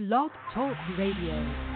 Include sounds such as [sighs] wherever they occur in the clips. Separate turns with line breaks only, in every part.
Blog Talk Radio.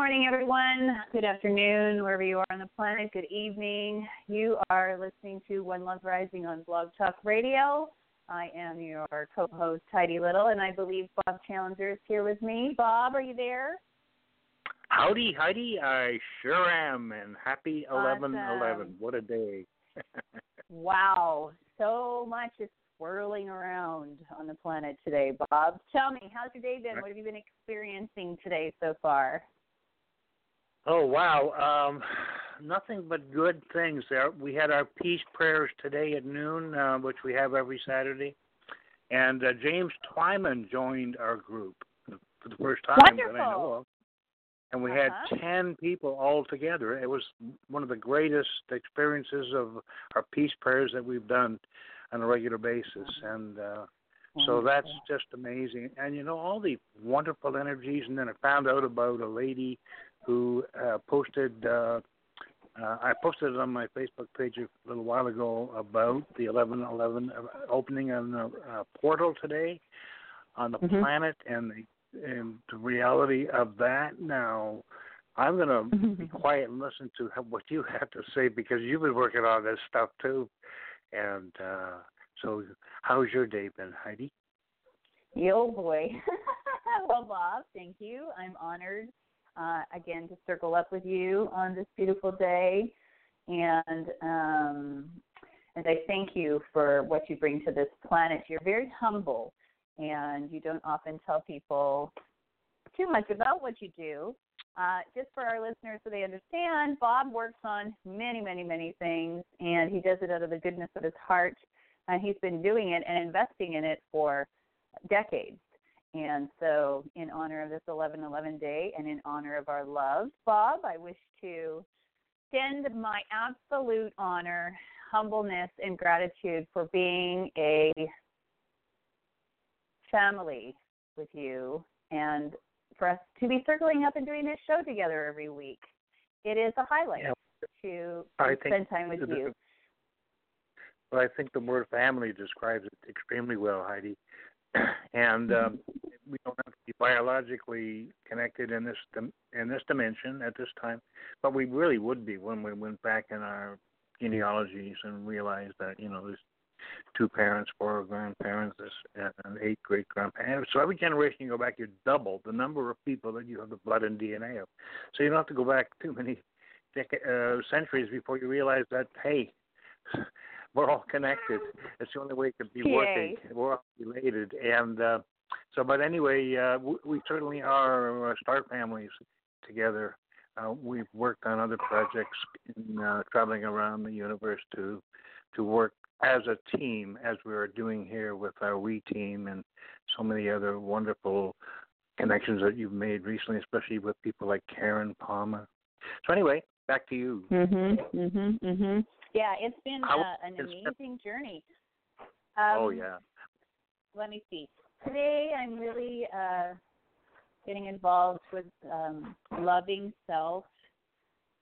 Morning, everyone. Good afternoon, wherever you are on the planet. Good evening. You are listening to One Love Rising on Blog Talk Radio. I am your co-host, Heidi Little, and I believe Bob Challenger is here with me. Bob, are you there?
Howdy, Heidi. I sure am, and happy eleven eleven.
Awesome.
What a day! [laughs]
Wow, so much is swirling around on the planet today, Bob. Tell me, how's your day been? What have you been experiencing today so far?
Oh wow, um, nothing but good things. There, we had our peace prayers today at noon, uh, which we have every Saturday, and uh, James Twyman joined our group for the first time that I know of. And we
Uh-huh.
had ten people all together. It was one of the greatest experiences of our peace prayers that we've done on a regular basis, and uh, So that's just amazing. And you know, all the wonderful energies. And then I found out about a lady who uh, posted, uh, uh, I posted it on my Facebook page a little while ago about the 1111 opening on the uh, portal today on the
Mhm.
planet and the, and the reality of that. Now, I'm gonna be quiet and listen to what you have to say because you've been working on this stuff too. And uh so, how's your day been, Heidi?
Yo boy. [laughs] well, Bob, thank you. I'm honored uh, again to circle up with you on this beautiful day, and um, and I thank you for what you bring to this planet. You're very humble, and you don't often tell people too much about what you do. Uh, just for our listeners so they understand, Bob works on many, many, many things, and he does it out of the goodness of his heart. And he's been doing it and investing in it for decades. And so, in honor of this 11 11 day and in honor of our love, Bob, I wish to send my absolute honor, humbleness, and gratitude for being a family with you and for us to be circling up and doing this show together every week. It is a highlight
Yeah.
to,
I
spend time with
the-
you.
Well, I think the word family describes it extremely well, Heidi. And um, we don't have to be biologically connected in this in this dimension at this time, but we really would be when we went back in our genealogies and realized that you know there's two parents, four grandparents, this, and eight great grandparents. So every generation you go back, you double the number of people that you have the blood and DNA of. So you don't have to go back too many dec- uh, centuries before you realize that hey, [laughs] we're all connected. It's the only way it can be
Yay.
working. We're all related, and uh, so. But anyway, uh, we, we certainly are uh, star families together. Uh, we've worked on other projects in uh, traveling around the universe to to work as a team, as we are doing here with our We team and so many other wonderful connections that you've made recently, especially with people like Karen Palmer. So anyway, back to you.
Mhm. Mhm. Mhm. Yeah, it's been uh, an amazing journey. Um,
oh yeah.
Let me see. Today, I'm really uh, getting involved with um, loving self,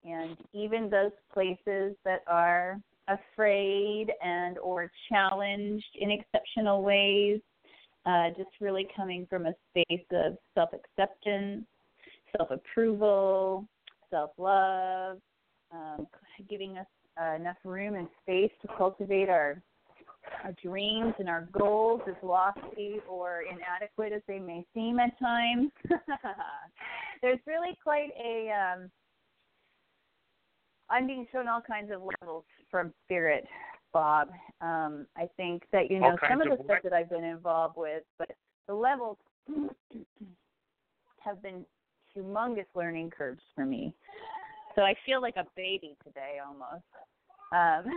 and even those places that are afraid and or challenged in exceptional ways. Uh, just really coming from a space of self acceptance, self approval, self love, um, giving us uh, enough room and space to cultivate our our dreams and our goals, as lofty or inadequate as they may seem at times. [laughs] There's really quite a um, I'm being shown all kinds of levels from spirit, Bob. Um, I think that you know some of the
of
stuff that I've been involved with, but the levels [clears throat] have been humongous learning curves for me. So I feel like a baby today almost. Um,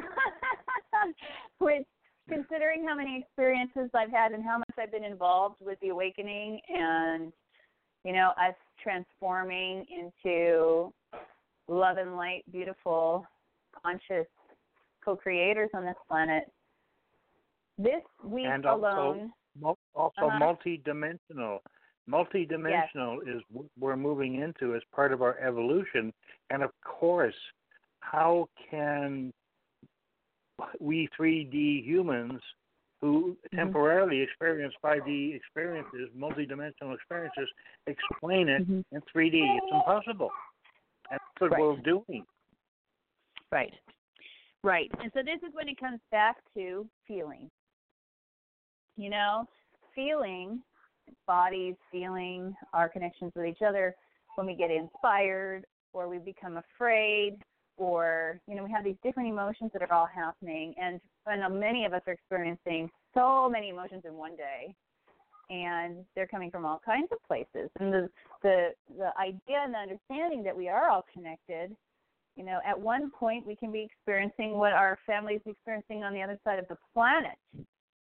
[laughs] which, considering how many experiences I've had and how much I've been involved with the awakening and, you know, us transforming into love and light, beautiful, conscious co creators on this planet. This week
And also-
alone,
Mul- also
Uh-huh.
Multi-dimensional. Multi-dimensional is what we're moving into as part of our evolution, and of course, how can we 3D humans who
Mm-hmm.
temporarily experience 5D experiences, multi-dimensional experiences, explain it
Mhm.
in 3D? It's impossible. That's what
Right.
we're doing.
Right. Right. And so this is when it comes back to feeling. You know, feeling, bodies feeling our connections with each other when we get inspired or we become afraid or, you know, we have these different emotions that are all happening. And I know many of us are experiencing so many emotions in one day. And they're coming from all kinds of places. And the the the idea and the understanding that we are all connected you know, at one point we can be experiencing what our family is experiencing on the other side of the planet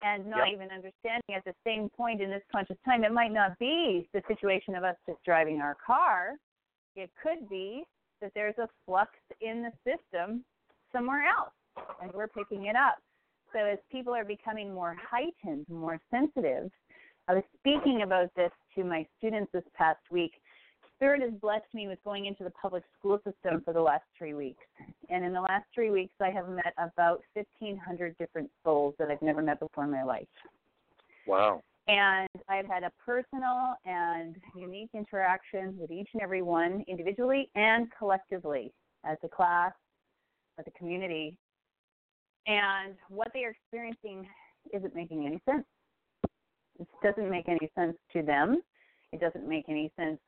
and not
Yep.
even understanding at the same point in this conscious time. It might not be the situation of us just driving our car. It could be that there's a flux in the system somewhere else and we're picking it up. So as people are becoming more heightened, more sensitive, I was speaking about this to my students this past week Spirit has blessed me with going into the public school system for the last three weeks. And in the last three weeks, I have met about 1,500 different souls that I've never met before in my life.
Wow.
And I've had a personal and unique interaction with each and every one individually and collectively as a class, as a community. And what they are experiencing isn't making any sense. It doesn't make any sense to them. It doesn't make any sense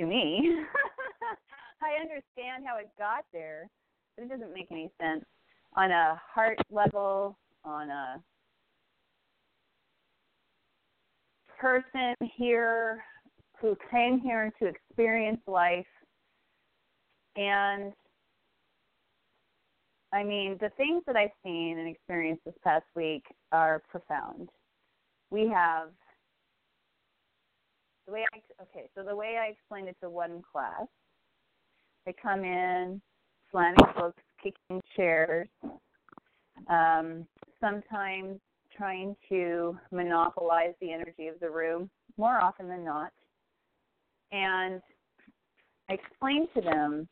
to me. [laughs] I understand how it got there, but it doesn't make any sense on a heart level, on a person here who came here to experience life. And I mean, the things that I've seen and experienced this past week are profound. We have the way I okay, so the way I explained it to one class, they come in, slamming books, kicking chairs, um, sometimes trying to monopolize the energy of the room, more often than not. And I explained to them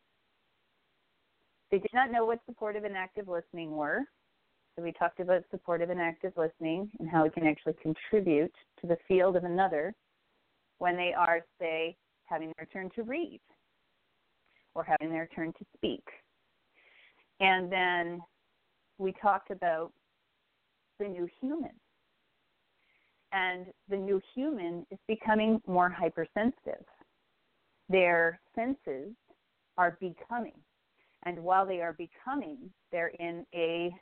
they did not know what supportive and active listening were. So we talked about supportive and active listening and how it can actually contribute to the field of another when they are, say, having their turn to read or having their turn to speak. And then we talked about the new human. And the new human is becoming more hypersensitive. Their senses are becoming. And while they are becoming, they're in a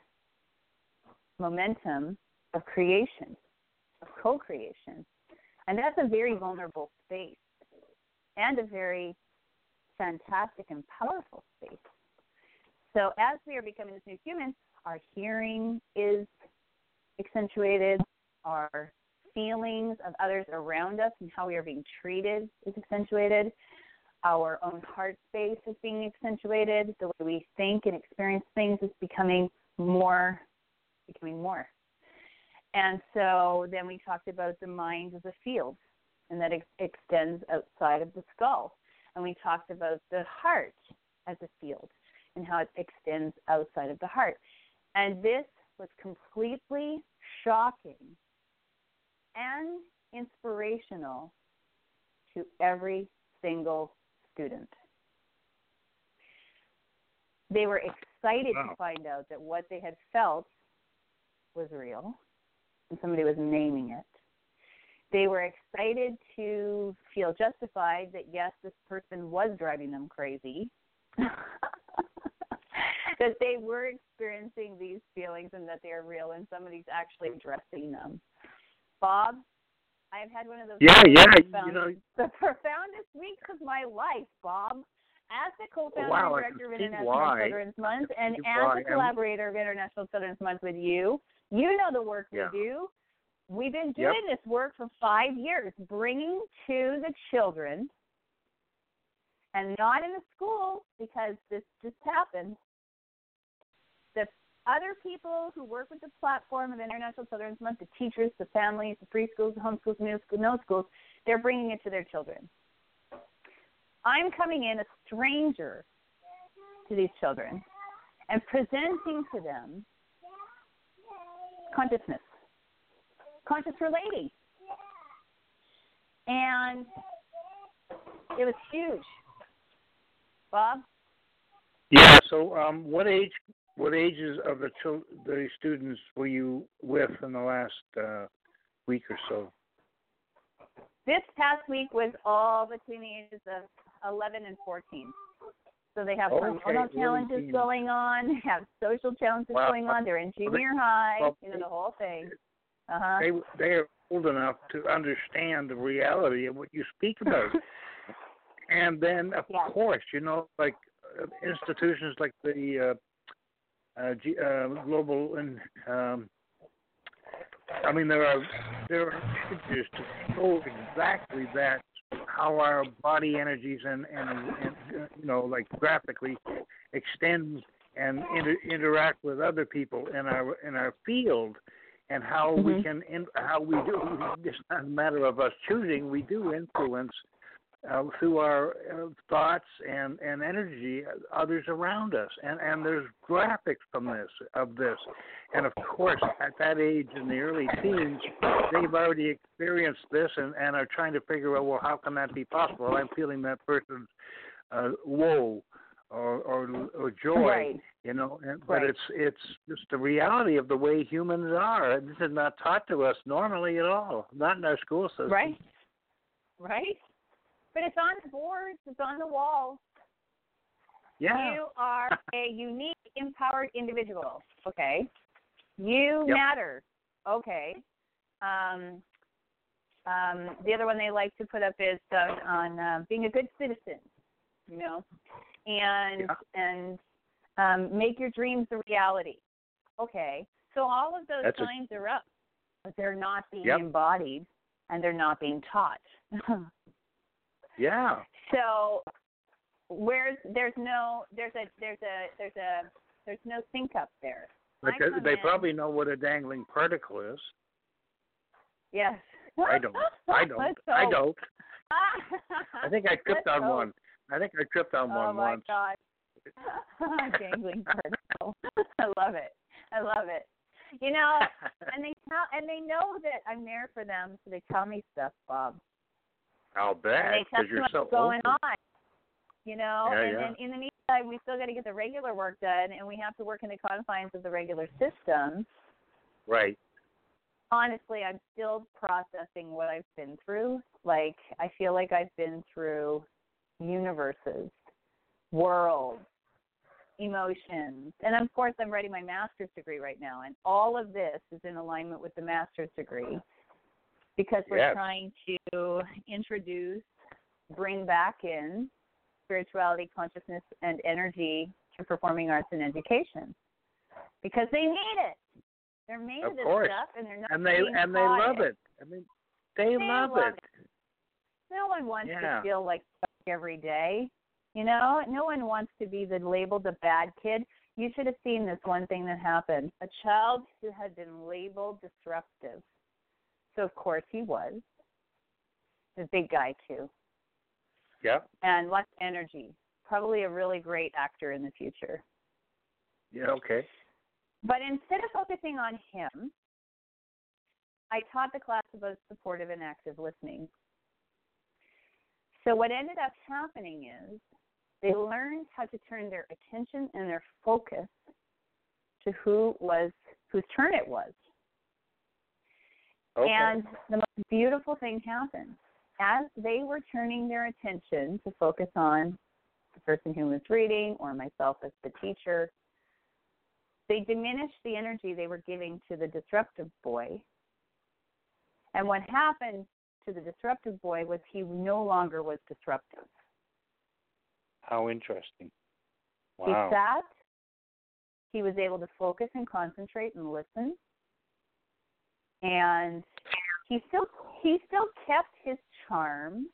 momentum of creation, of co creation. And that's a very vulnerable space and a very fantastic and powerful space. So, as we are becoming this new human, our hearing is accentuated, our feelings of others around us and how we are being treated is accentuated, our own heart space is being accentuated, the way we think and experience things is becoming more, becoming more. And so then we talked about the mind as a field, and that ex- extends outside of the skull. And we talked about the heart as a field and how it extends outside of the heart. And this was completely shocking and inspirational to every single student. They were excited
Wow.
to find out that what they had felt was real and somebody was naming it. They were excited to feel justified that yes, this person was driving them crazy. [laughs] that they were experiencing these feelings and that they are real and somebody's actually addressing them. Bob, I've had one of those
Yeah, yeah,
profound-
you know, [laughs]
the profoundest weeks of my life, Bob. As the co-founder oh,
Wow,
and director of International
why.
Children's Month, and as
why.
a collaborator of International Children's Month with you, you know the work
Yeah.
we do. We've been
Yep.
doing this work for five years, bringing to the children, and not in the school because this just happened. The other people who work with the platform of International Children's Month, the teachers, the families, the preschools, the homeschools, middle school, no schools, they're bringing it to their children. I'm coming in a stranger to these children and presenting to them consciousness, conscious relating. And it was huge. Bob?
Yeah. So, um, what age, what ages of the chil- the students were you with in the last uh, week or so?
This past week was all between the ages of 11 and 14. So they have
Okay,
hormonal challenges
teens.
going on, they have social challenges
Wow.
going on. They're in
Well, they-
junior high,
well,
you know, the whole thing. Uh huh.
They they are old enough to understand the reality of what you speak about. [laughs] and then, of
Yeah.
course, you know, like uh, institutions like the uh, uh, G, uh, global and um, I mean, there are there are images to show exactly that how our body energies and and, and you know like graphically extend and inter- interact with other people in our in our field and how we
Mhm.
can in, how we do [laughs] it's not a matter of us choosing we do influence uh, through our uh, thoughts and and energy uh, others around us and and there's graphics from this of this and of course at that age in the early teens they've already experienced this and and are trying to figure out well how can that be possible i'm feeling that person's uh woe or or, or joy
Right.
you know and,
Right.
but it's it's just the reality of the way humans are this is not taught to us normally at all not in our school system
Right. Right. But it's on the boards. It's on the walls.
yeah
You are [laughs] a unique, empowered individual. Okay. You
Yep.
matter. Okay. Um, um, the other one they like to put up is uh, on uh, being a good citizen. You know, and
Yeah.
and um, make your dreams a reality. Okay. So all of those
That's a-
signs are up, but they're not being
Yep.
embodied and they're not being taught. [laughs]
yeah
So where's there's no there's a there's a there's a there's no sync up there.
But
uh,
they,
in-
probably know what a dangling particle is.
Yes.
I don't. I don't. [laughs] I don't. [laughs] I think I tripped
Let's
on
hope.
one. I think I tripped on
Oh
one
my
once.
god. [laughs] Dangling particle. I love it. I love it. You know, and they tell and they know that I'm there for them, so they tell me stuff, Bob.
I'll
and
bet because you're so
going
open.
on. You know,
Yeah,
and
yeah.
then in the meantime, we still got to get the regular work done, and we have to work in the confines of the regular system.
Right.
Honestly, I'm still processing what I've been through. Like, I feel like I've been through universes, worlds, emotions, and of course, I'm writing my master's degree right now, and all of this is in alignment with the master's degree because we're
Yes.
trying to introduce, bring back in spirituality, consciousness, and energy to performing arts and education because they need it. They're made of,
Of
this
course.
stuff, and they're not
And they and they love it. I mean, they,
They
love,
love
it.
No one wants
Yeah.
to feel like stuck every day. You know, no one wants to be the labeled a bad kid. You should have seen this one thing that happened. A child who had been labeled disruptive. So of course he was. A big guy too.
Yeah.
And lots of energy. Probably a really great actor in the future.
Yeah. Okay.
But instead of focusing on him, I taught the class about supportive and active listening. So what ended up happening is they learned how to turn their attention and their focus to who was whose turn it was.
Okay.
And the most beautiful thing happened. As they were turning their attention to focus on the person who was reading or myself as the teacher, they diminished the energy they were giving to the disruptive boy. And what happened to the disruptive boy was he no longer was disruptive.
How interesting. Wow.
He sat, he was able to focus and concentrate and listen. And he still he still kept his charm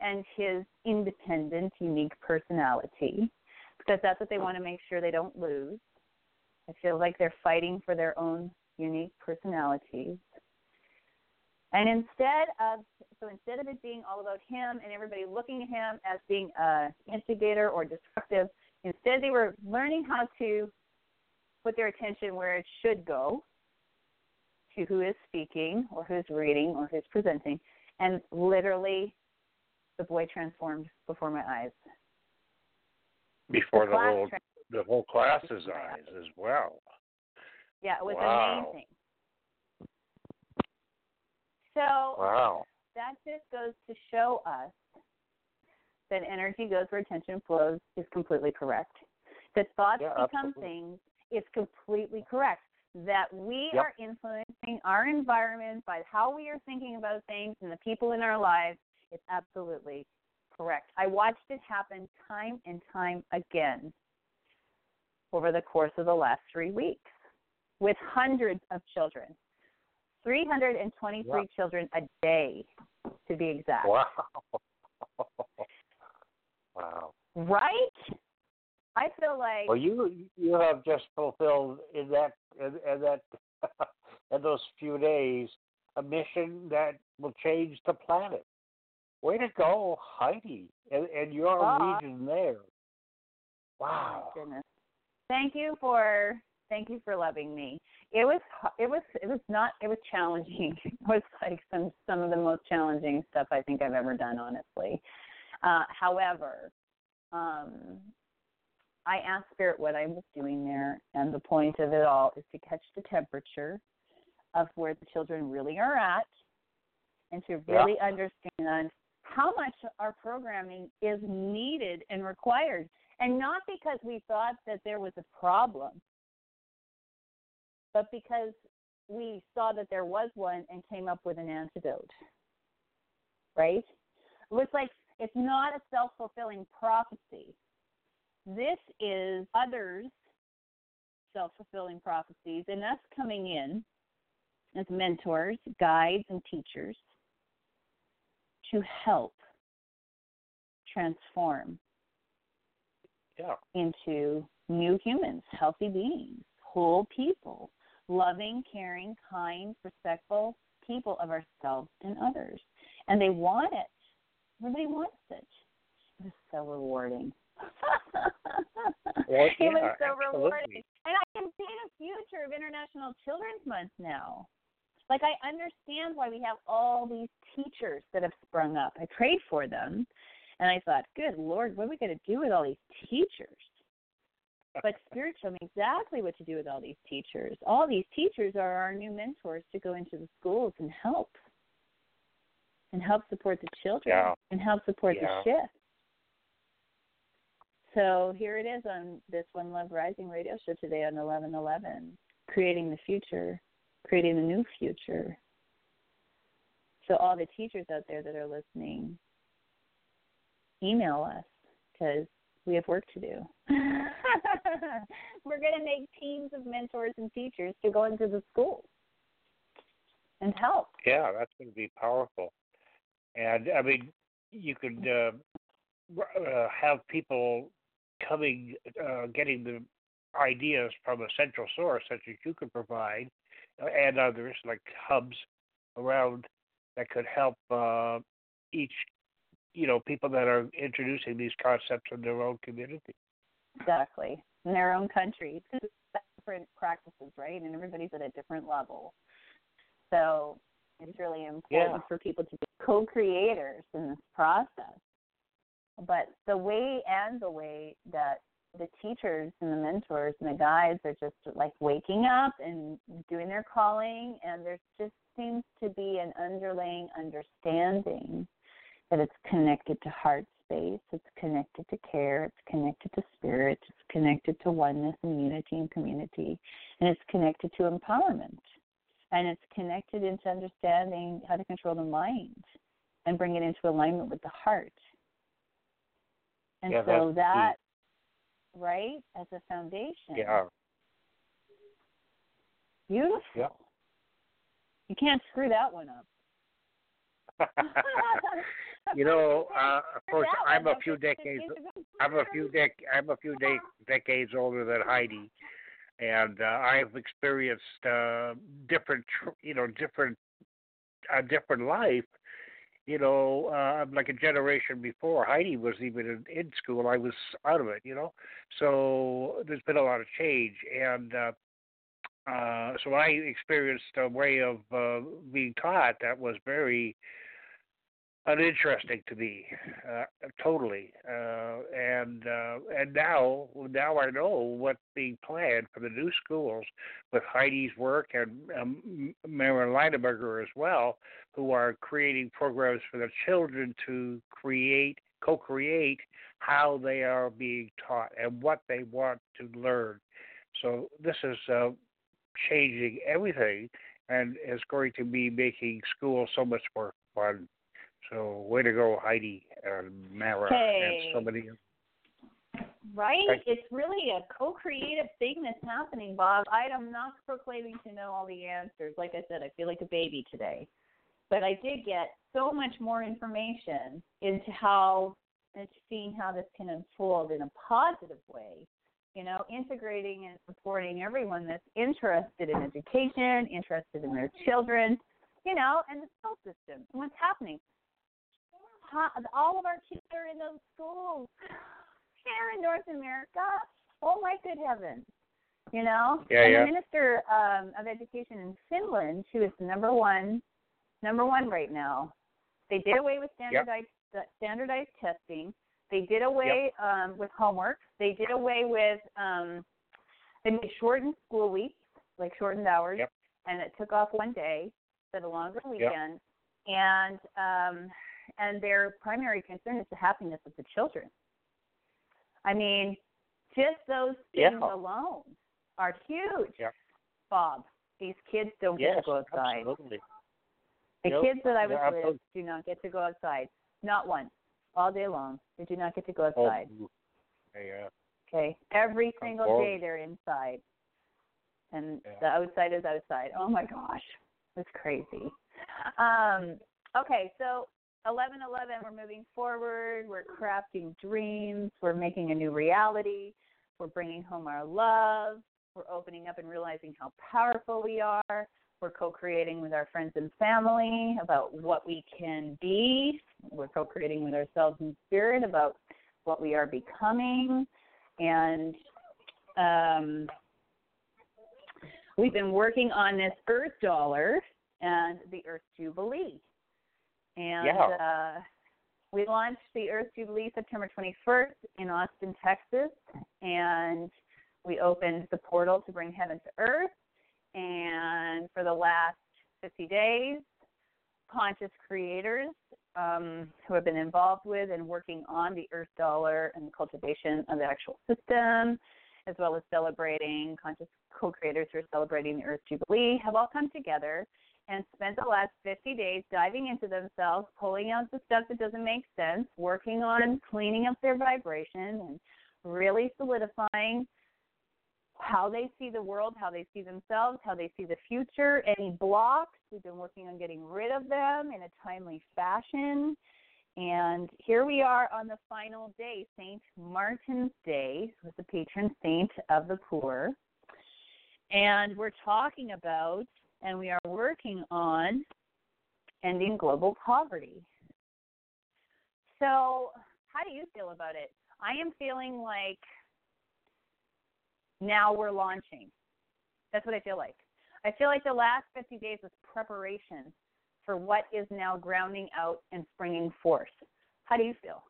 and his independent, unique personality because that's what they want to make sure they don't lose. I feel like they're fighting for their own unique personalities. And instead of so instead of it being all about him and everybody looking at him as being a instigator or destructive, instead they were learning how to put their attention where it should go to who is speaking or who's reading or who's presenting and literally the boy transformed before my eyes.
Before the
class
whole
trans-
the whole class's eyes as well.
yeah, it was
Wow.
amazing. So
Wow.
that just goes to show us that energy goes where attention flows is completely correct. That thoughts
Yeah,
become
absolutely.
things is completely correct. That we
Yep.
are influencing our environment by how we are thinking about things and the people in our lives is absolutely correct. I watched it happen time and time again over the course of the last three weeks with hundreds of children. 323
Yeah.
children a day, to be exact.
Wow. [laughs] wow.
Right? I feel like
Well, you you have just fulfilled in that in, in that [laughs] in those few days a mission that will change the planet. Way to go, Heidi, and, and your
Ah.
region there. Wow.
Thank you for thank you for loving me. It was it was it was not it was challenging. [laughs] It was like some some of the most challenging stuff I think I've ever done, honestly. Uh, however, um, I asked Spirit what I was doing there, and the point of it all is to catch the temperature of where the children really are at, and to
Yeah.
really understand how much our programming is needed and required. And not because we thought that there was a problem, but because we saw that there was one and came up with an antidote. Right? It was like it's not a self fulfilling prophecy. This is others' self fulfilling prophecies and us coming in as mentors, guides, and teachers to help transform
Yeah.
into new humans, healthy beings, whole people, loving, caring, kind, respectful people of ourselves and others. And they want it. Everybody wants it. It's so rewarding. [laughs]
Well,
it was so
absolutely.
rewarding. And I can see the future of International Children's Month now. Like I understand why we have all these teachers that have sprung up. I prayed for them and I thought, good Lord, what are we going to do with all these teachers? But [laughs] Spirit showed me exactly what to do with all these teachers. All these teachers are our new mentors to go into the schools and help. And help support the children.
Yeah.
And help support
Yeah.
the shift. So here it is on this One Love Rising radio show today on 1111, creating the future, creating the new future. So all the teachers out there that are listening, email us because we have work to do. [laughs] We're going to make teams of mentors and teachers to go into the schools and help.
Yeah, that's going to be powerful. And I mean, you could uh, uh, have people coming, uh, getting the ideas from a central source, such as you could provide, uh, and others like hubs around that could help uh, each, you know, people that are introducing these concepts in their own community.
Exactly. In their own it's different practices, right? And everybody's at a different level. So it's really important
Yeah.
for people to be co creators in this process. But the way and the way that the teachers and the mentors and the guides are just like waking up and doing their calling and there just seems to be an underlying understanding that it's connected to heart space, it's connected to care, it's connected to spirit, it's connected to oneness and unity and community, and it's connected to empowerment. And it's connected into understanding how to control the mind and bring it into alignment with the heart. And
Yeah,
so that, right, as a foundation,
Yeah.
beautiful.
Yeah.
You can't screw that one up. [laughs]
you know, [laughs] uh, of course, I'm a few decades. I'm a few dec- I'm a few de- decades older than Heidi, and uh, I've experienced uh, different, tr- you know, different, a different life. You know, uh, I'm like a generation before Heidi was even in, in school. I was out of it. You know, so there's been a lot of change, and uh, uh, so I experienced a way of uh, being taught that was very uninteresting to me, uh, totally. Uh, and uh, and now now I know what's being planned for the new schools with Heidi's work and um, Maren Leineberger as well, who are creating programs for the children to create co-create how they are being taught and what they want to learn. So this is uh, changing everything and is going to be making school so much more fun. So way to go, Heidi and Mara
Hey.
and somebody many.
Right? It's really a co creative thing that's happening, Bob. I am not proclaiming to know all the answers. Like I said, I feel like a baby today. But I did get so much more information into how and seeing how this can unfold in a positive way. You know, integrating and supporting everyone that's interested in education, interested in their children, you know, and the school system and what's happening. All of our kids are in those schools [sighs] here in North America. Oh my good heavens. You know?
Yeah,
and
yeah.
the Minister um, of Education in Finland, she was number one number one right now, they did away with standardized standardized testing. They did away um, with homework. They did away with um, they made shortened school weeks, like shortened hours,
Yep.
and it took off one day, for the longer weekend, and um, and their primary concern is the happiness of the children. I mean, just those
Yeah.
things alone are huge.
Yep.
Bob, these kids don't get to go outside.
absolutely.
The
Yep.
kids that I was
Yeah,
with
absolutely.
do not get to go outside. Not once. All day long. They do not get to go
Oh,
outside.
yeah.
Okay. Every single day they're inside. And
Yeah.
the outside is outside. Oh my gosh. It's crazy. Um okay, so eleven eleven we're moving forward, we're crafting dreams, we're making a new reality, we're bringing home our love, we're opening up and realizing how powerful we are. We're co-creating with our friends and family about what we can be. We're co-creating with ourselves in spirit about what we are becoming and um, we've been working on this Earth Dollar and the Earth Jubilee. And
Yeah.
uh, we launched the Earth Jubilee September 21st in Austin, Texas, and we opened the portal to bring heaven to earth. And for the last 50 days, conscious creators um, who have been involved with and working on the Earth Dollar and the cultivation of the actual system, as well as celebrating conscious co-creators who are celebrating the Earth Jubilee, have all come together and spent the last 50 days diving into themselves, pulling out the stuff that doesn't make sense, working on cleaning up their vibration, and really solidifying how they see the world, how they see themselves, how they see the future, any blocks. We've been working on getting rid of them in a timely fashion. And here we are on the final day, St. Martin's Day, who's the patron saint of the poor. And we're talking about and we are working on ending global poverty. So, how do you feel about it? I am feeling like now we're launching. That's what I feel like. I feel like the last 50 days was preparation for what is now grounding out and springing forth. How do you feel?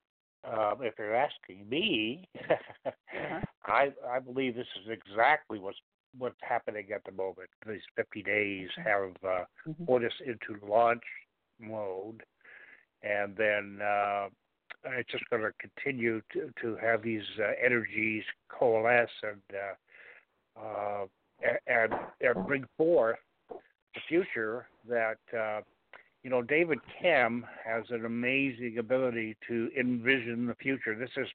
Um, if you're asking me, [laughs]
Uh-huh.
I I believe this is exactly what's what's happening at the moment. These 50 days have uh,
Mhm.
put us into launch mode, and then uh, it's just going to continue to to have these uh, energies coalesce and uh, uh, and and bring forth the future that. Uh, you know, David Kam has an amazing ability to envision the future. This is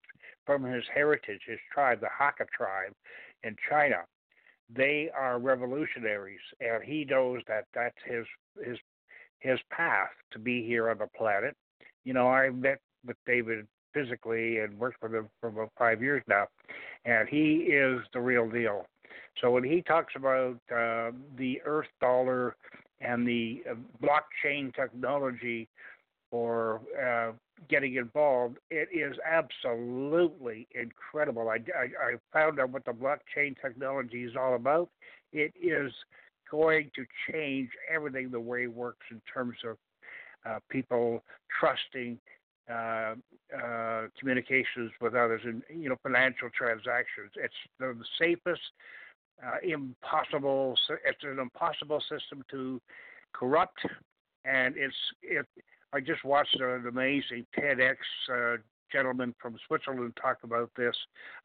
from his heritage, his tribe, the Hakka tribe in China. They are revolutionaries, and he knows that that's his his his path to be here on the planet. You know, I met with David physically and worked with him for about five years now, and he is the real deal. So when he talks about uh, the Earth dollar and the uh, blockchain technology for uh, getting involved, it is absolutely incredible. I, I, I found out what the blockchain technology is all about. It is going to change everything the way it works in terms of uh, people trusting uh, uh, communications with others and you know financial transactions. It's the, the safest, uh, impossible. It's an impossible system to corrupt, and it's it. I just watched an amazing TEDx uh, gentleman from Switzerland talk about this,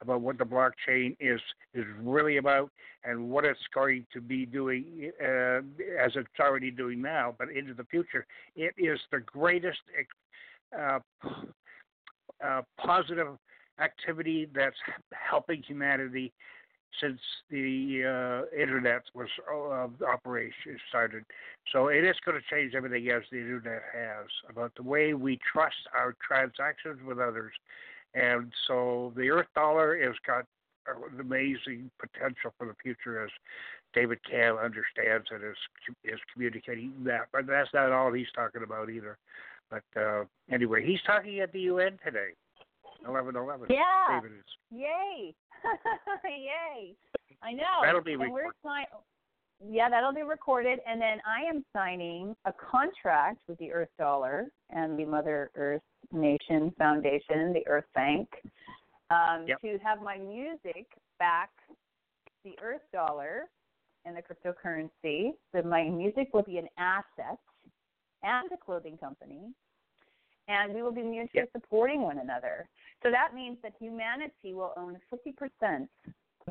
about what the blockchain is is really about, and what it's going to be doing uh, as it's already doing now, but into the future. It is the greatest uh, uh, positive activity that's helping humanity since the uh, internet was uh, operation started. So it is going to change everything as the internet has about the way we trust our transactions with others. And so the Earth Dollar has got an amazing potential for the future as David Kam understands and is is communicating that. But that's not all he's talking about either. But uh, anyway, he's talking at the UN today, eleven eleven.
Yeah. Yay! [laughs] Yay! I know.
That'll be recorded.
Yeah, that'll be recorded, and then I am signing a contract with the Earth Dollar and the Mother Earth Nation Foundation, the Earth Bank, um,
Yep.
to have my music back the Earth Dollar and the cryptocurrency. So my music will be an asset and a clothing company, and we will be mutually
Yep.
supporting one another. So that means that humanity will own 50%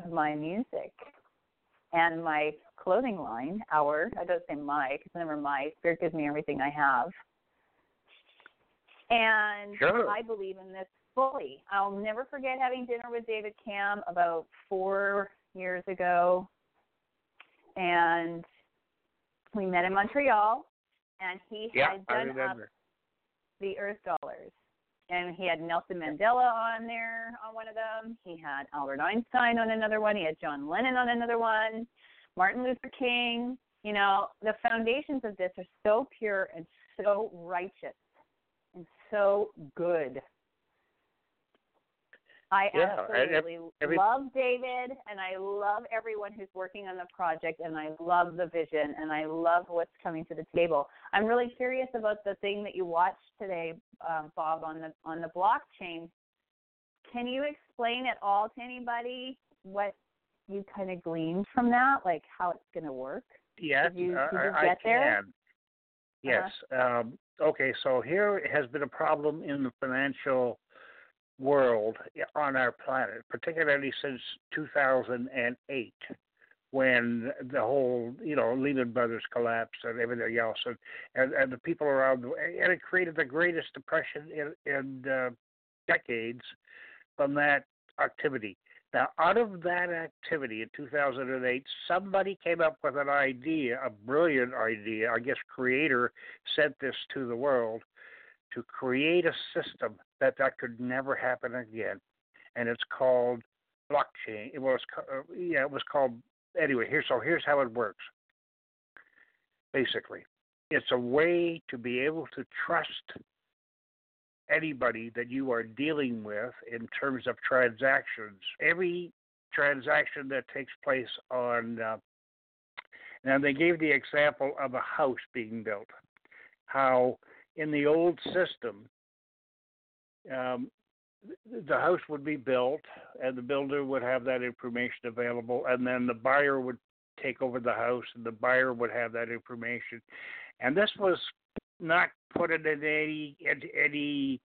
of my music and my clothing line, our, I don't say my, because never my, Spirit gives me everything I have. And
Sure.
I believe in this fully. I'll never forget having dinner with David Kam about four years ago. And we met in Montreal, and he
Yeah,
had done up the Earth Dollars. And he had Nelson Mandela on there on one of them. He had Albert Einstein on another one. He had John Lennon on another one. Martin Luther King. You know, the foundations of this are so pure and so righteous and so good. I
Yeah,
absolutely
every-
love David and I love everyone who's working on the project and I love the vision and I love what's coming to the table. I'm really curious about the thing that you watched today, um, Bob, on the on the blockchain. Can you explain at all to anybody what you kind of gleaned from that, like how it's going to work?
Yes,
Did you-
uh,
did you
I, I?
Uh-huh.
can. Yes. Um, okay, so here has been a problem in the financial world on our planet, particularly since 2008, when the whole, you know, Lehman Brothers collapse and everything else, and and, and the people around, and it created the greatest depression in, in uh, decades from that activity. Now, out of that activity in 2008, somebody came up with an idea, a brilliant idea. I guess creator sent this to the world to create a system that that could never happen again, and it's called blockchain. It was, uh, yeah, it was called anyway. Here, so here's how it works. Basically, it's a way to be able to trust anybody that you are dealing with in terms of transactions. Every transaction that takes place on, uh, now they gave the example of a house being built. How in the old system, um, the house would be built, and the builder would have that information available, and then the buyer would take over the house, and the buyer would have that information. And this was not put in any into any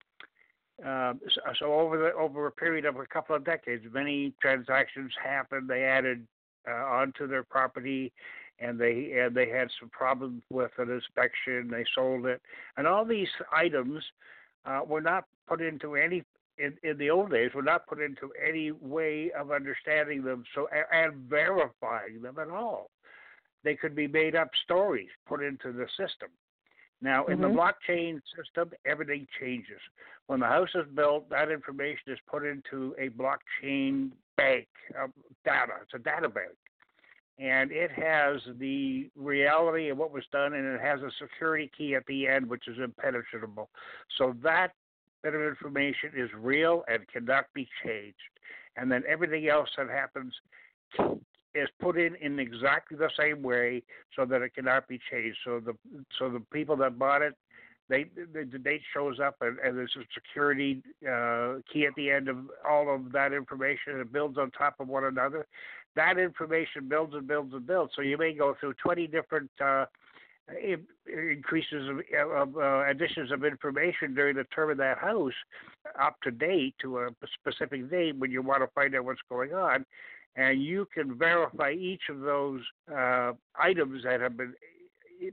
um, so, so over the over a period of a couple of decades, many transactions happened. They added uh, onto their property, and they and they had some problems with an inspection. They sold it, and all these items uh, were not put into any. In, in the old days, were not put into any way of understanding them so and verifying them at all. They could be made up stories put into the system. Now, in the
Mhm.
blockchain system, everything changes. When the house is built, that information is put into a blockchain bank of data. It's a data bank. And it has the reality of what was done, and it has a security key at the end, which is impenetrable. So that bit of information is real and cannot be changed. And then everything else that happens is put in in exactly the same way so that it cannot be changed. So the so the people that bought it, they the, the date shows up and, and there's a security uh, key at the end of all of that information. And it builds on top of one another. That information builds and builds and builds. So you may go through 20 different uh, increases of, of uh, additions of information during the term of that house up to date to a specific date when you want to find out what's going on and you can verify each of those uh, items that have been eh,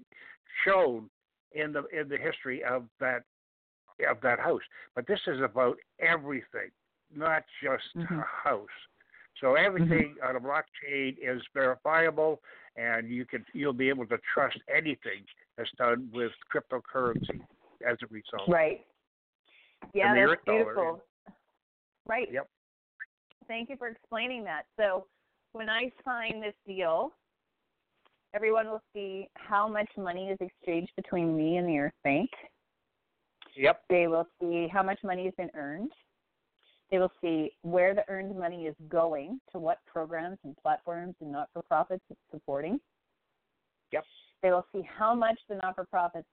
shown in the in the history of that of that house. But this is about everything, not just
Mhm.
a house. So everything on a blockchain is verifiable, and you can you'll be able to trust anything that's done with cryptocurrency as a result.
Right. Yeah,
And
that's beautiful. Right.
Yep.
Thank you for explaining that. So when I sign this deal, everyone will see how much money is exchanged between me and the Earth Bank.
Yep.
They will see how much money has been earned. They will see where the earned money is going, to what programs and platforms and not for profits it's supporting.
Yep.
They will see how much the not for profits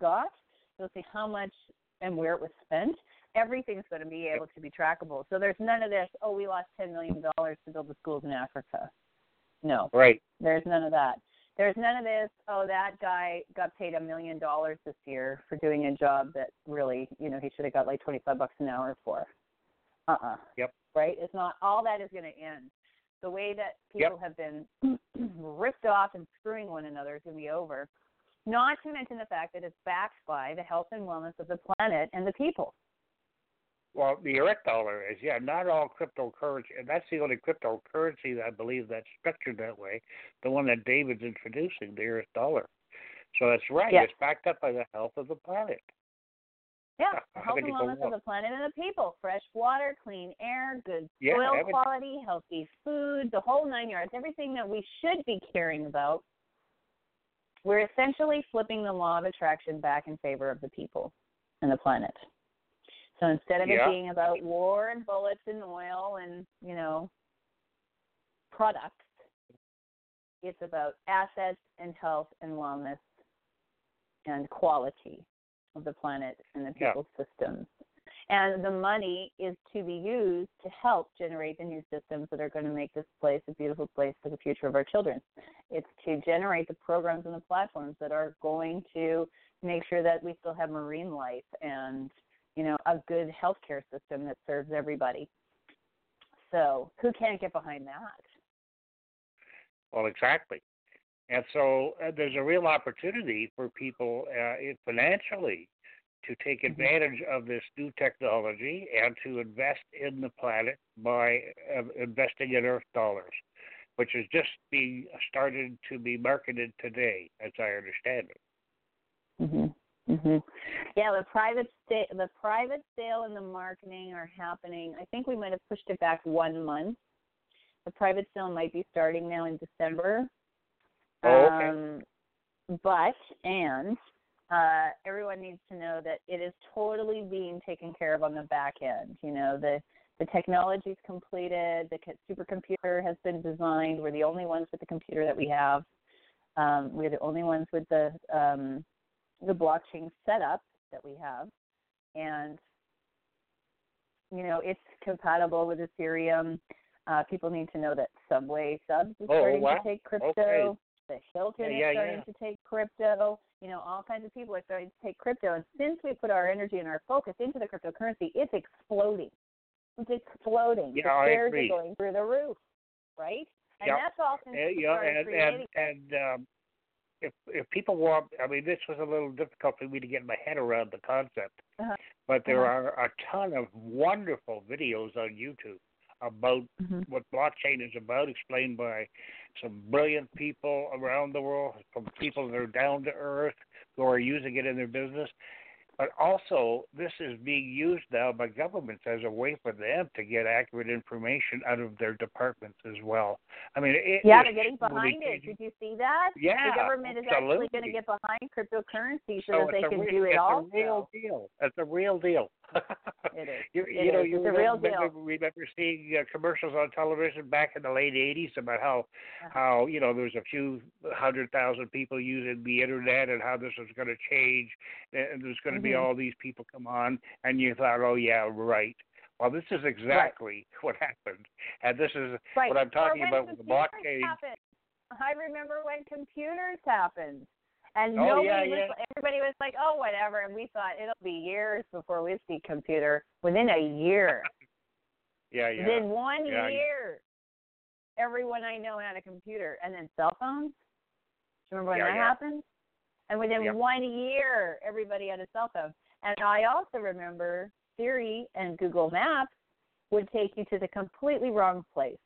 got. They'll see how much and where it was spent. Everything's going to be able to be trackable. So there's none of this, oh, we lost $10 million to build the schools in Africa. No.
Right.
There's none of that. There's none of this, oh, that guy got paid a million dollars this year for doing a job that really, you know, he should have got like 25 bucks an hour for. Uh-uh.
Yep.
Right? It's not, all that is going to end. The way that people have been [clears throat] ripped off and screwing one another is going to be over. Not to mention the fact that it's backed by the health and wellness of the planet and the people.
Well, the direct dollar is yeah, not all cryptocurrency, and that's the only cryptocurrency that I believe that's structured that way. The one that David's introducing, the Earth dollar. So that's right.
Yes.
It's backed up by the health of the planet.
Yeah, the health and wellness of the planet and the people. Fresh water, clean air, good
Yeah,
soil quality, healthy food, the whole nine yards, everything that we should be caring about. We're essentially flipping the law of attraction back in favor of the people and the planet. So instead of
Yeah.
it being about war and bullets and oil and, you know, products, it's about assets and health and wellness and quality of the planet and the
Yeah.
people's systems. And the money is to be used to help generate the new systems that are going to make this place a beautiful place for the future of our children. It's to generate the programs and the platforms that are going to make sure that we still have marine life and, you know, a good healthcare system that serves everybody. So, who can't get behind that?
Well, exactly. And so uh, there's a real opportunity for people uh, financially to take
Mhm.
advantage of this new technology and to invest in the planet by uh, investing in Earth dollars, which is just being started to be marketed today, as I understand it.
Mhm. Mhm. Yeah, the private sta- the private sale and the marketing are happening. I think we might have pushed it back one month. The private sale might be starting now in December.
Oh, okay.
Um, but and uh, everyone needs to know that it is totally being taken care of on the back end. You know, the the technology's completed. The supercomputer has been designed. We're the only ones with the computer that we have. Um, we're the only ones with the um, the blockchain setup that we have, and you know it's compatible with Ethereum. Uh, people need to know that Subway subs is
Oh,
starting
wow.
to take crypto.
Okay.
The Hilton
Yeah, yeah,
is starting
yeah.
to take crypto. You know, all kinds of people are starting to take crypto. And since we put our energy and our focus into the cryptocurrency, it's exploding. It's exploding.
Yeah,
the shares are going through the roof, right? And
Yeah.
that's all since
Uh,
we
yeah,
started
and and and um, if if people want, I mean, this was a little difficult for me to get my head around the concept,
Uh-huh.
but there
Uh-huh.
are a ton of wonderful videos on YouTube about
Mhm.
what blockchain is about, explained by some brilliant people around the world, from people that are down to earth who are using it in their business. But also, this is being used now by governments as a way for them to get accurate information out of their departments as well. I mean, it,
Yeah, they're getting behind it. Did you see that?
Yeah,
the government is actually going to get behind cryptocurrency so,
So
that they can
re-
do it
it's
also.
a real deal. It's a real deal.
It is. [laughs]
You,
It
you know,
is.
you remember, remember, remember seeing uh, commercials on television back in the late '80s about how
Uh-huh.
how you know there was a few hundred thousand people using the internet and how this was going to change and there's going to be
Mhm.
all these people come on and you thought, oh yeah, right. Well, this is exactly [laughs] what happened, and this is
Right.
what I'm talking about with the blockchain.
Happened. I remember when computers happened. And
Oh,
nobody
yeah,
was
yeah.
everybody was like, Oh, whatever and we thought it'll be years before we see computer. Within a year. [laughs]
Yeah, yeah.
Within one
Yeah,
year everyone I know had a computer. And then cell phones. Do you remember when that happened? And within
Yep.
one year everybody had a cell phone. And I also remember Siri and Google Maps would take you to the completely wrong place.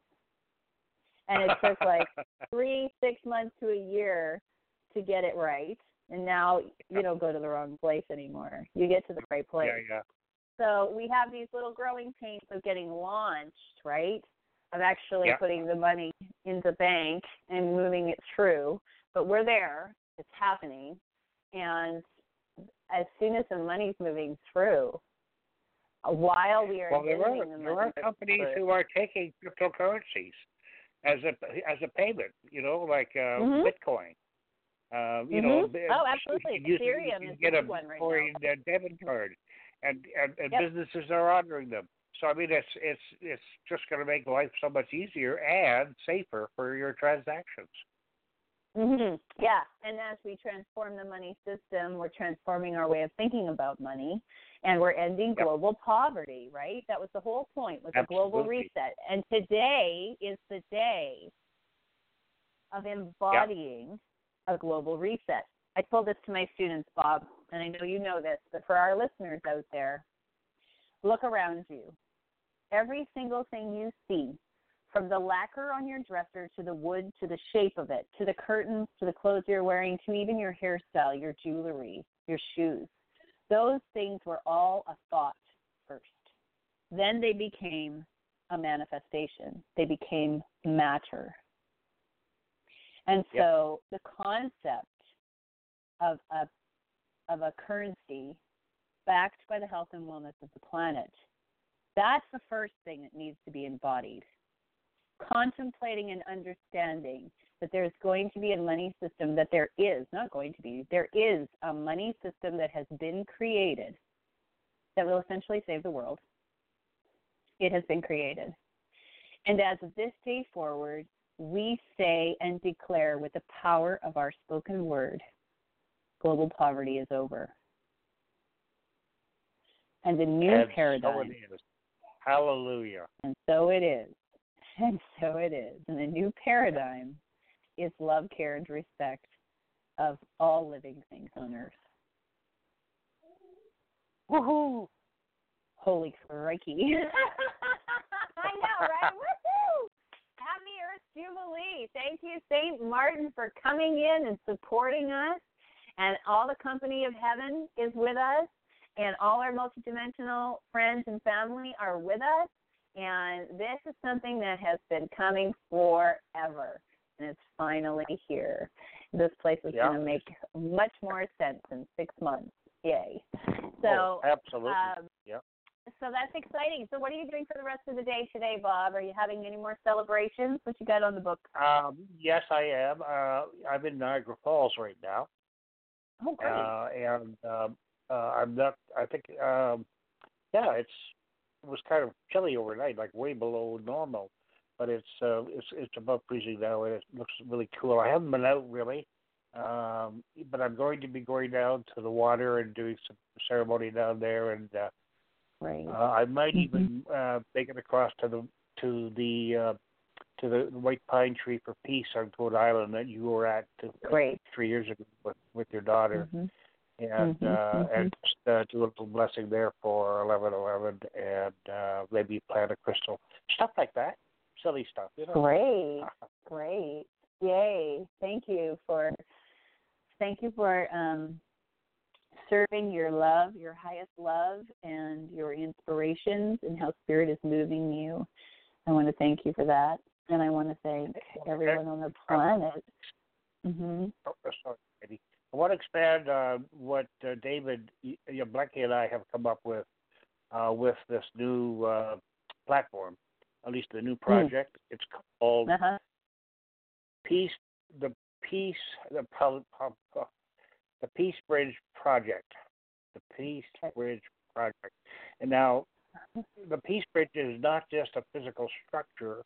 And it took like [laughs] three, six months to a year to get it right. And now you don't go to the wrong place anymore. You get to the right place.
yeah, yeah.
So we have these little growing pains of getting launched, right? Of actually
Yeah.
putting the money in the bank and moving it through. But we're there. It's happening. And as soon as the money's moving through, while we are
Well, there are
the
there are companies
through-
who are taking cryptocurrencies as a as a payment. You know, like uh,
Mhm.
Bitcoin. Uh, you know,
Mhm.
the-
Oh, absolutely.
you
Ethereum
can get a
big one right now.
uh, debit card, and and, and
Yep.
businesses are honoring them. So I mean, it's it's it's just going to make life so much easier and safer for your transactions.
hmm Yeah, and as we transform the money system, we're transforming our way of thinking about money, and we're ending
Yep.
global poverty. Right? That was the whole point with the global reset. And today is the day of embodying a global reset. I told this to my students, Bob, and I know you know this, but for our listeners out there, look around you. Every single thing you see from the lacquer on your dresser to the wood to the shape of it to the curtains to the clothes you're wearing to even your hairstyle, your jewelry, your shoes. Those things were all a thought first. Then they became a manifestation. They became matter. And
Yep.
so the concept of a of a currency backed by the health and wellness of the planet, that's the first thing that needs to be embodied. Contemplating and understanding that there's going to be a money system that there is not going to be there is a money system that has been created that will essentially save the world. It has been created. And as of this day forward we say and declare with the power of our spoken word global poverty is over and a new
and
paradigm
So it is. Hallelujah.
and so it is. [laughs] And so it is. And the new paradigm is love, care, and respect of all living things on earth.
Woohoo!
Holy crikey. [laughs] [laughs] I know, right? Jubilee. Thank you, St. Martin, for coming in and supporting us. And all the company of heaven is with us. And all our multidimensional friends and family are with us. And this is something that has been coming forever. And it's finally here. This place is
Yeah.
going to make much more sense in six months. Yay. So,
oh, absolutely.
um,
Yep.
So that's exciting. So what are you doing for the rest of the day today, Bob? Are you having any more celebrations? What you got on the book?
Um, yes, I am. Uh, I'm in Niagara Falls right now,
Oh, great.
uh, and um, uh, I'm not. I think, um, yeah, it's it was kind of chilly overnight, like way below normal, but it's uh, it's it's above freezing now, and it looks really cool. I haven't been out really, um, but I'm going to be going down to the water and doing some ceremony down there, and uh,
great.
uh, I might
Mhm.
even uh, make it across to the to the uh, to the White Pine Tree for Peace on Goat Island that you were at uh,
Great.
three years ago with, with your daughter,
Mhm.
and
Mhm,
uh,
mhm.
and just uh, do a little blessing there for eleven eleven, and uh, maybe plant a crystal, stuff like that, silly stuff, you know.
Great. [laughs] Great. Yay. Thank you for thank you for um serving your love, your highest love and your inspirations and how spirit is moving you. I want to thank you for that. And I want to thank everyone on the planet. Mm-hmm.
Oh, sorry. I want to expand uh, what uh, David y- Yableki and I have come up with uh, with this new uh, platform, at least the new project. It's called
Uh-huh.
Peace, the Peace, the the Peace Bridge Project, the Peace Bridge Project. And now, [laughs] the Peace Bridge is not just a physical structure,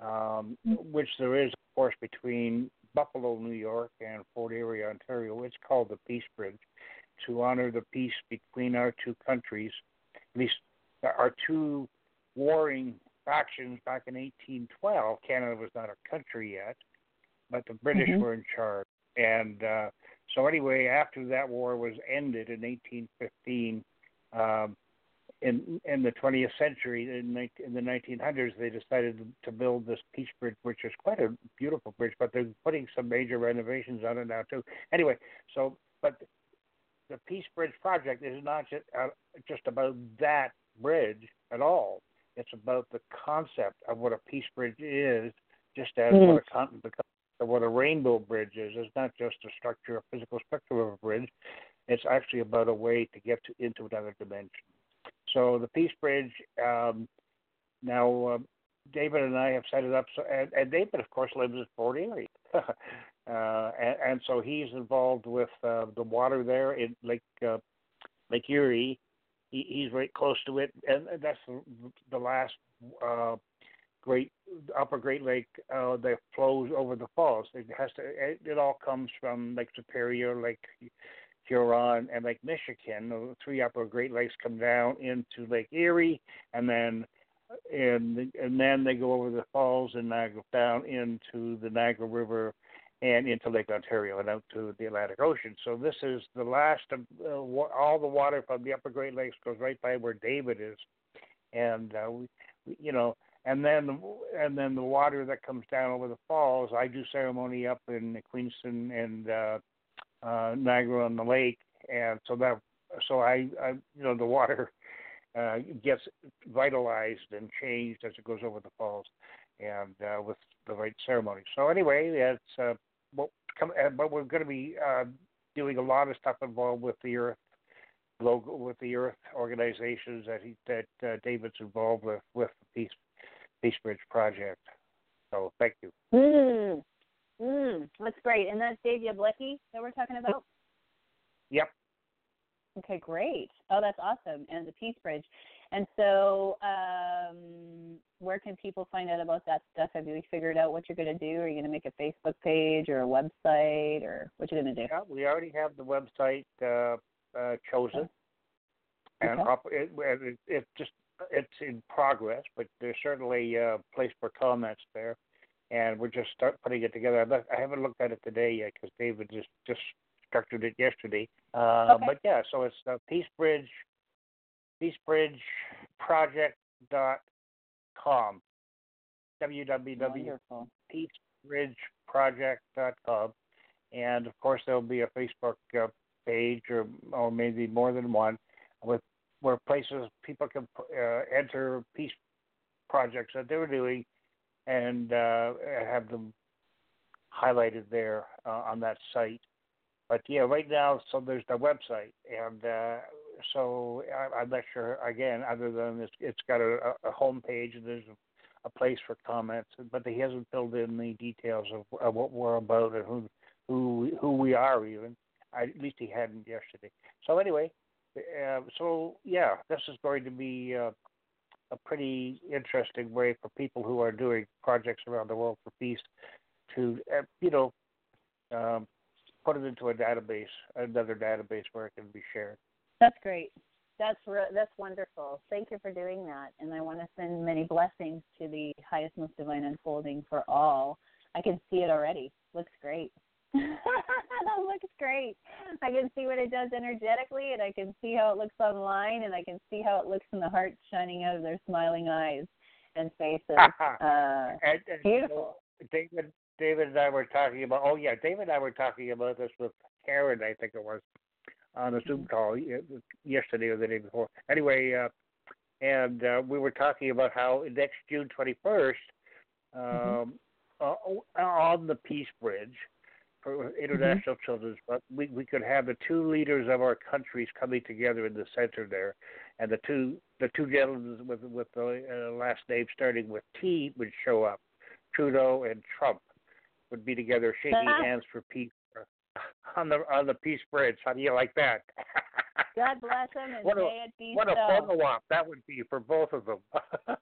um, which there is, of course, between Buffalo, New York, and Fort Erie, Ontario. It's called the Peace Bridge to honor the peace between our two countries, at least our two warring factions back in 1812. Canada was not a country yet, but the British
Mhm.
were in charge. And uh, so, anyway, after that war was ended in 1815, um, in in the 20th century, in, 19, in the 1900s, they decided to build this Peace Bridge, which is quite a beautiful bridge, but they're putting some major renovations on it now too. Anyway, so but the Peace Bridge project is not just uh, just about that bridge at all. It's about the concept of what a peace bridge is, just as
Mm.
what a con- the of what a rainbow bridge is. It's not just a structure, a physical structure of a bridge. It's actually about a way to get to, into another dimension. So the Peace Bridge. Um, now, uh, David and I have set it up. So, and, and David, of course, lives in Fort Erie, [laughs] uh, and, and so he's involved with uh, the water there in Lake uh, Lake Erie. He, he's right close to it, and that's the, the last uh, great upper Great Lake uh, that flows over the falls. It has to. It, it all comes from Lake Superior, Lake Huron, and Lake Michigan. The three upper Great Lakes come down into Lake Erie, and then and and then they go over the falls and Niagara down into the Niagara River and into Lake Ontario and out to the Atlantic Ocean. So this is the last of uh, all the water from the Upper Great Lakes goes right by where David is, and uh, we, you know, and then and then the water that comes down over the falls. I do ceremony up in Queenston and uh, uh, Niagara on the lake, and so that so I, I you know the water uh, gets vitalized and changed as it goes over the falls, and uh, with the right ceremony. So anyway, that's uh, what come, uh, but we're going to be uh, doing a lot of stuff involved with the Earth logo, with the Earth organizations that he that uh, David's involved with with the Peace Peace Bridge project. So thank you.
Mm. Mm. That's great. And that's Dave Yablecki that we're talking about?
Yep.
Okay, great. Oh, that's awesome. And the Peace Bridge. And so, um, where can people find out about that stuff? Have you figured out what you're going to do? Are you going to make a Facebook page or a website, or what you're going to do?
Yeah, we already have the website uh, uh, chosen, and
Okay.
up, it, it, it just it's in progress, but there's certainly a place for comments there, and we're just start putting it together. I haven't looked at it today yet because David just just structured it yesterday. Uh,
Okay.
But yeah, so it's uh, Peace Bridge, peacebridgeproject.com, www
Wonderful.
peacebridgeproject.com, and of course there'll be a Facebook uh, page or or maybe more than one with where places people can uh, enter peace projects that they're doing and uh, have them highlighted there uh, on that site. But yeah, right now, so there's the website, and uh, so I, I'm not sure. Again, other than it's, it's got a, a home page and there's a, a place for comments, but he hasn't filled in the details of, of what we're about and who who who we are even. I, at least he hadn't yesterday. So anyway, uh, so yeah, this is going to be uh, a pretty interesting way for people who are doing projects around the world for peace to uh, you know um, put it into a database, another database where it can be shared.
That's great. That's re- that's wonderful. Thank you for doing that, and I want to send many blessings to the highest, most divine unfolding for all. I can see it already. Looks great. Looks great. I can see what it does energetically, and I can see how it looks online, and I can see how it looks in the hearts shining out of their smiling eyes and faces. [laughs] Uh,
and, and,
beautiful.
David, David and I were talking about. Oh yeah, David and I were talking about this with Karen, I think it was, on a Zoom call yesterday or the day before. Anyway, uh, and uh, we were talking about how next June twenty first, um, uh, on the Peace Bridge for International Children's, but we we could have the two leaders of our countries coming together in the center there, and the two the two gentlemen with with the uh, last name starting with T would show up. Trudeau and Trump would be together shaking [laughs] hands for peace on the on the Peace Bridge. How do you like that? [laughs]
God bless them and
What a-
may it be
what a photo op that would be for both of them. [laughs]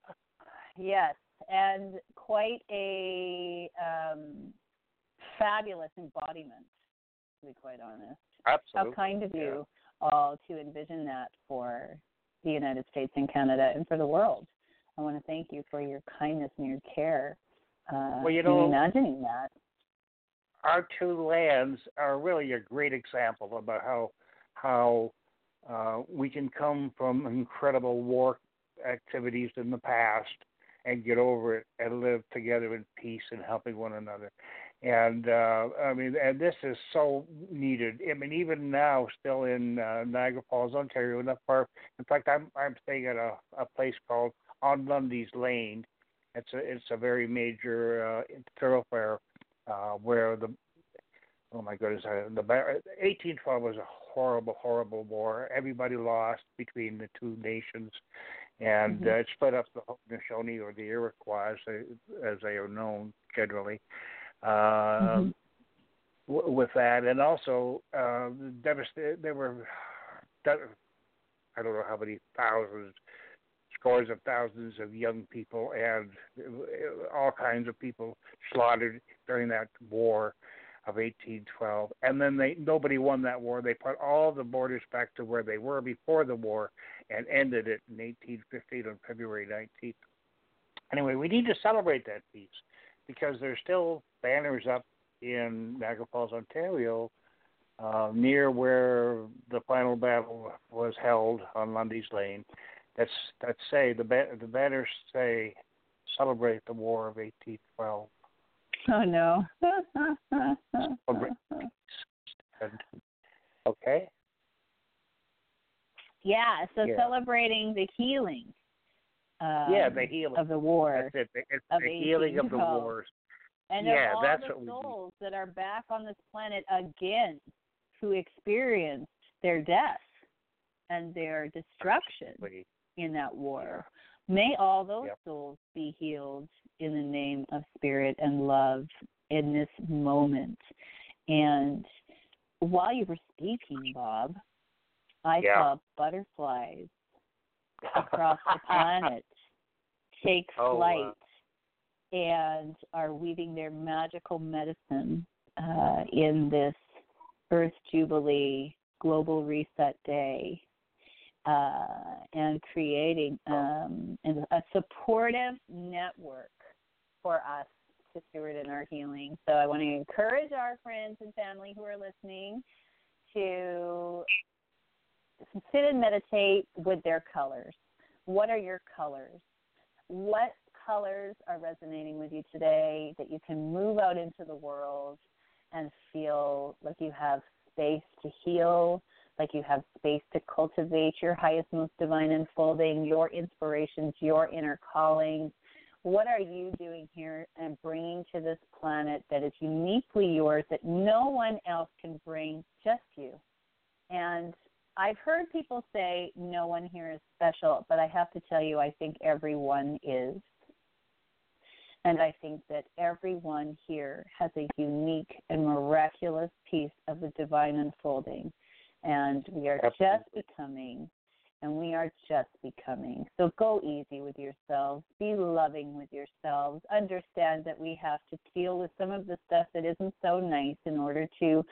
Yes, and quite a um, fabulous embodiment, to be quite honest.
Absolutely.
How kind of
yeah.
you all to envision that for the United States and Canada and for the world. I want to thank you for your kindness and your care uh,
Well, you
in
know-
imagining that.
our two lands are really a great example about how how uh, we can come from incredible war activities in the past and get over it and live together in peace and helping one another. And uh, I mean, and this is so needed. I mean, even now, still in uh, Niagara Falls, Ontario, not far. In fact, I'm I'm staying at a a place called On Lundy's Lane. It's a it's a very major uh, thoroughfare uh, where the oh my goodness, uh, the 1812 was a horrible, horrible war. Everybody lost between the two nations, and
Mhm.
uh, it split up the Haudenosaunee or the Iroquois, as they, as they are known generally. Uh,
Mhm.
w- with that, and also uh, devastated. There were, I don't know how many thousands, scores of thousands of young people and uh, all kinds of people slaughtered during that war of 1812. And then they nobody won that war. They put all the borders back to where they were before the war and ended it in 1815 on February 19th. Anyway, we need to celebrate that peace because there's still banners up in Niagara Falls, Ontario, uh, near where the final battle was held on Lundy's Lane. That's that say the ba- the banners say celebrate the War of 1812.
Oh no. [laughs]
Okay.
yeah, so
Yeah.
celebrating the healing. Um,
yeah, the healing
of the war
That's it. It's
of
the healing of the wars. [laughs]
and
yeah,
all
that's
the
what we
souls that are back on this planet again who experienced their death and their destruction
Wait,
in that war. May all those
Yep.
souls be healed in the name of spirit and love in this moment. And while you were speaking, Bob, I
Yeah.
saw butterflies across the [laughs] planet take
Oh,
flight
wow.
and are weaving their magical medicine uh, in this Earth Jubilee Global Reset Day uh, and creating um, a supportive network for us to steward in our healing. So I want to encourage our friends and family who are listening to sit and meditate with their colors. What are your colors? What colors are resonating with you today that you can move out into the world and feel like you have space to heal, like you have space to cultivate your highest, most divine unfolding, your inspirations, your inner calling. What are you doing here and bringing to this planet that is uniquely yours that no one else can bring, just you? And I've heard people say no one here is special, but I have to tell you, I think everyone is. And I think that everyone here has a unique and miraculous piece of the divine unfolding. And we are just becoming, and we are just becoming. So go easy with yourselves. Be loving with yourselves. Understand that we have to deal with some of the stuff that isn't so nice in order to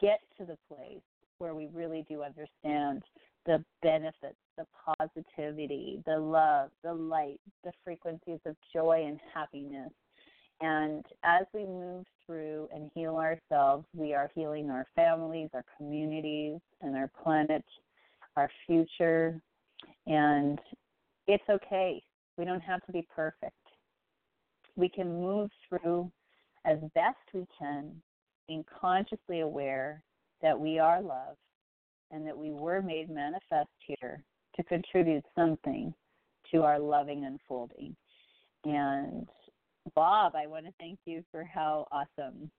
get to the place where we really do understand the benefits, the positivity, the love, the light, the frequencies of joy and happiness. And as we move through and heal ourselves, we are healing our families, our communities, and our planet, our future. And it's okay. We don't have to be perfect. We can move through as best we can, being consciously aware that we are love and that we were made manifest here to contribute something to our loving unfolding. And Bob, I want to thank you for how awesome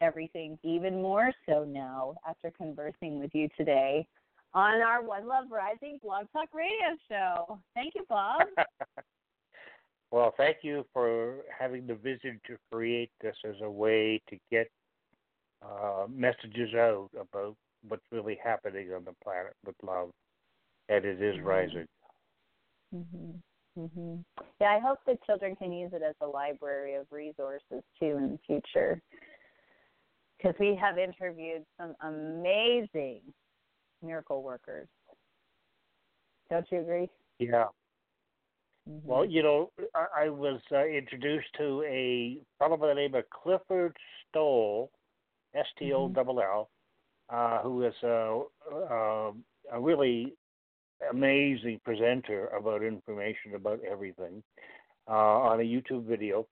everything, even more so now after conversing with you today on our One Love Rising Blog Talk Radio show. Thank you, Bob. [laughs]
well, thank you for having the vision to create this as a way to get uh, messages out about what's really happening on the planet with love, and it is
Mhm.
rising.
Mhm. Mhm. Yeah, I hope that children can use it as a library of resources too in the future. Because we have interviewed some amazing miracle workers. Don't you agree?
Yeah.
Mhm.
Well, you know, I, I was uh, introduced to a fellow by the name of Clifford Stoll, S T O double L, uh, who is a, a, a really amazing presenter about information about everything uh, on a YouTube video.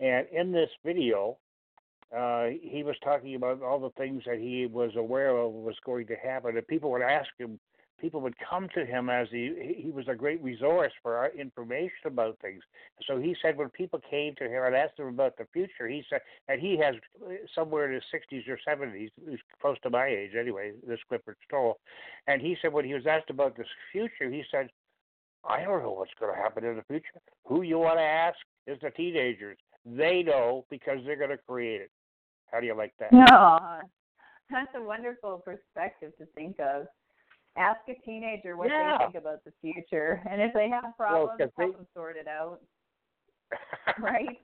And in this video, uh, he was talking about all the things that he was aware of was going to happen. And people would ask him people would come to him as he he was a great resource for our information about things. So he said when people came to him and asked him about the future, he said, and he has uh, somewhere in his 60s or 70s, he's close to my age anyway, this Clifford Stoll, and he said when he was asked about this future, he said, I don't know what's going to happen in the future. Who you want to ask is the teenagers. They know because they're going to create it. How do you like that?
No, that's a wonderful perspective to think of. Ask a teenager what
Yeah.
they think about the future, [laughs] and if they have problems,
they-
help them sort it out. Right.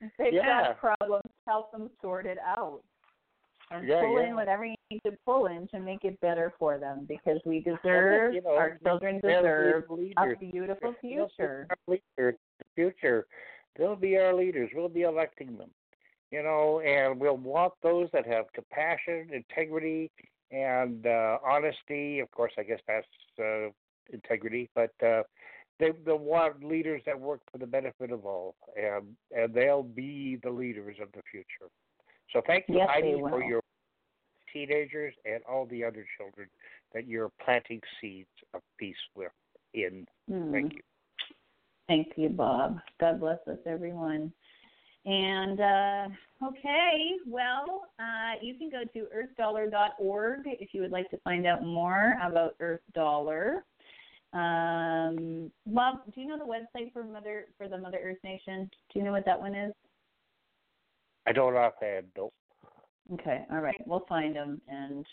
If [laughs] they've
Yeah.
got problems, help them sort it out. And
Yeah,
pull in whatever you need to pull in to make it better for them because we [laughs] deserve,
you know,
our children deserve a beautiful future.
our leaders, the future. They'll be our leaders. We'll be electing them. You know, and we'll want those that have compassion, integrity, and uh, honesty. Of course, I guess that's uh, integrity, but uh, they they'll want leaders that work for the benefit of all, and and they'll be the leaders of the future. So thank you,
Yes,
Heidi, for your teenagers and all the other children that you're planting seeds of peace with in.
Hmm.
Thank you.
Thank you, Bob. God bless us, everyone. And uh, okay, well, uh, you can go to earthdollar.org if you would like to find out more about Earth Dollar. Um, Bob, do you know the website for Mother for the Mother Earth Nation? Do you know what that one is?
I don't offhand, no.
Okay, all right, we'll find them, and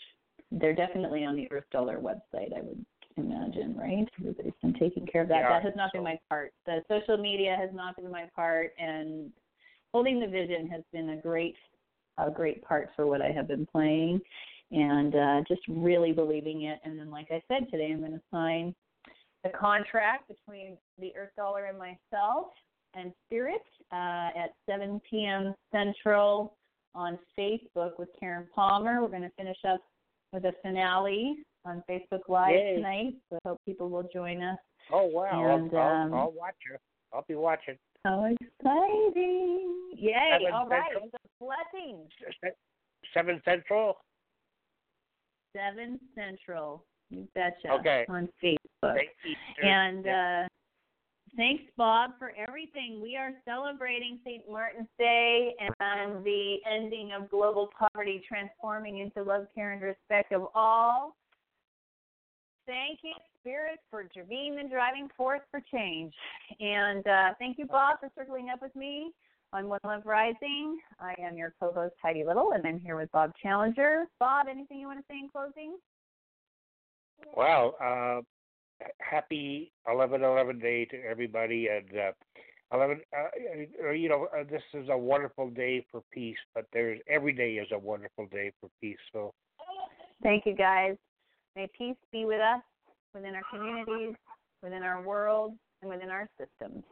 they're definitely on the Earth Dollar website. I would imagine, right? Everybody's been taking care of that.
Yeah,
that has not been my part. The social media has not been my part, and holding the vision has been a great, a great part for what I have been playing, and uh, just really believing it. And then, like I said today, I'm going to sign the contract between the Earth Dollar and myself and Spirit uh, at 7 p.m. Central on Facebook with Karen Palmer. We're going to finish up with a finale on Facebook Live
Yay.
tonight. So I hope people will join us.
Oh wow!
And,
I'll, I'll,
um,
I'll watch you. I'll be watching.
How exciting! Yay!
Seven
All right.
Central?
So blessings.
Se- Seven Central.
7 Central. You betcha.
Okay.
On Facebook. And
Yeah.
uh, thanks, Bob, for everything. We are celebrating St. Martin's Day and the ending of global poverty, transforming into love, care, and respect of all. Thank you, Spirit, for being the driving force for change. And uh, thank you, Bob, for circling up with me on One Love Rising. I am your co host, Heidi Little, and I'm here with Bob Challenger. Bob, anything you want to say in closing?
Wow. Uh, happy eleven eleven day to everybody, and uh, eleven. Uh, uh, you know, uh, this is a wonderful day for peace, but there's every day is a wonderful day for peace. So
Thank you, guys. May peace be with us, within our communities, within our world, and within our systems.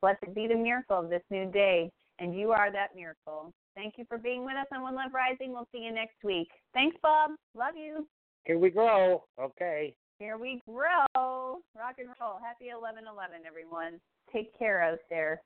Blessed be the miracle of this new day, and you are that miracle. Thank you for being with us on One Love Rising. We'll see you next week. Thanks, Bob. Love you.
here we grow. Okay.
Here we grow. Rock and roll. Happy 11 11, everyone. Take care out there.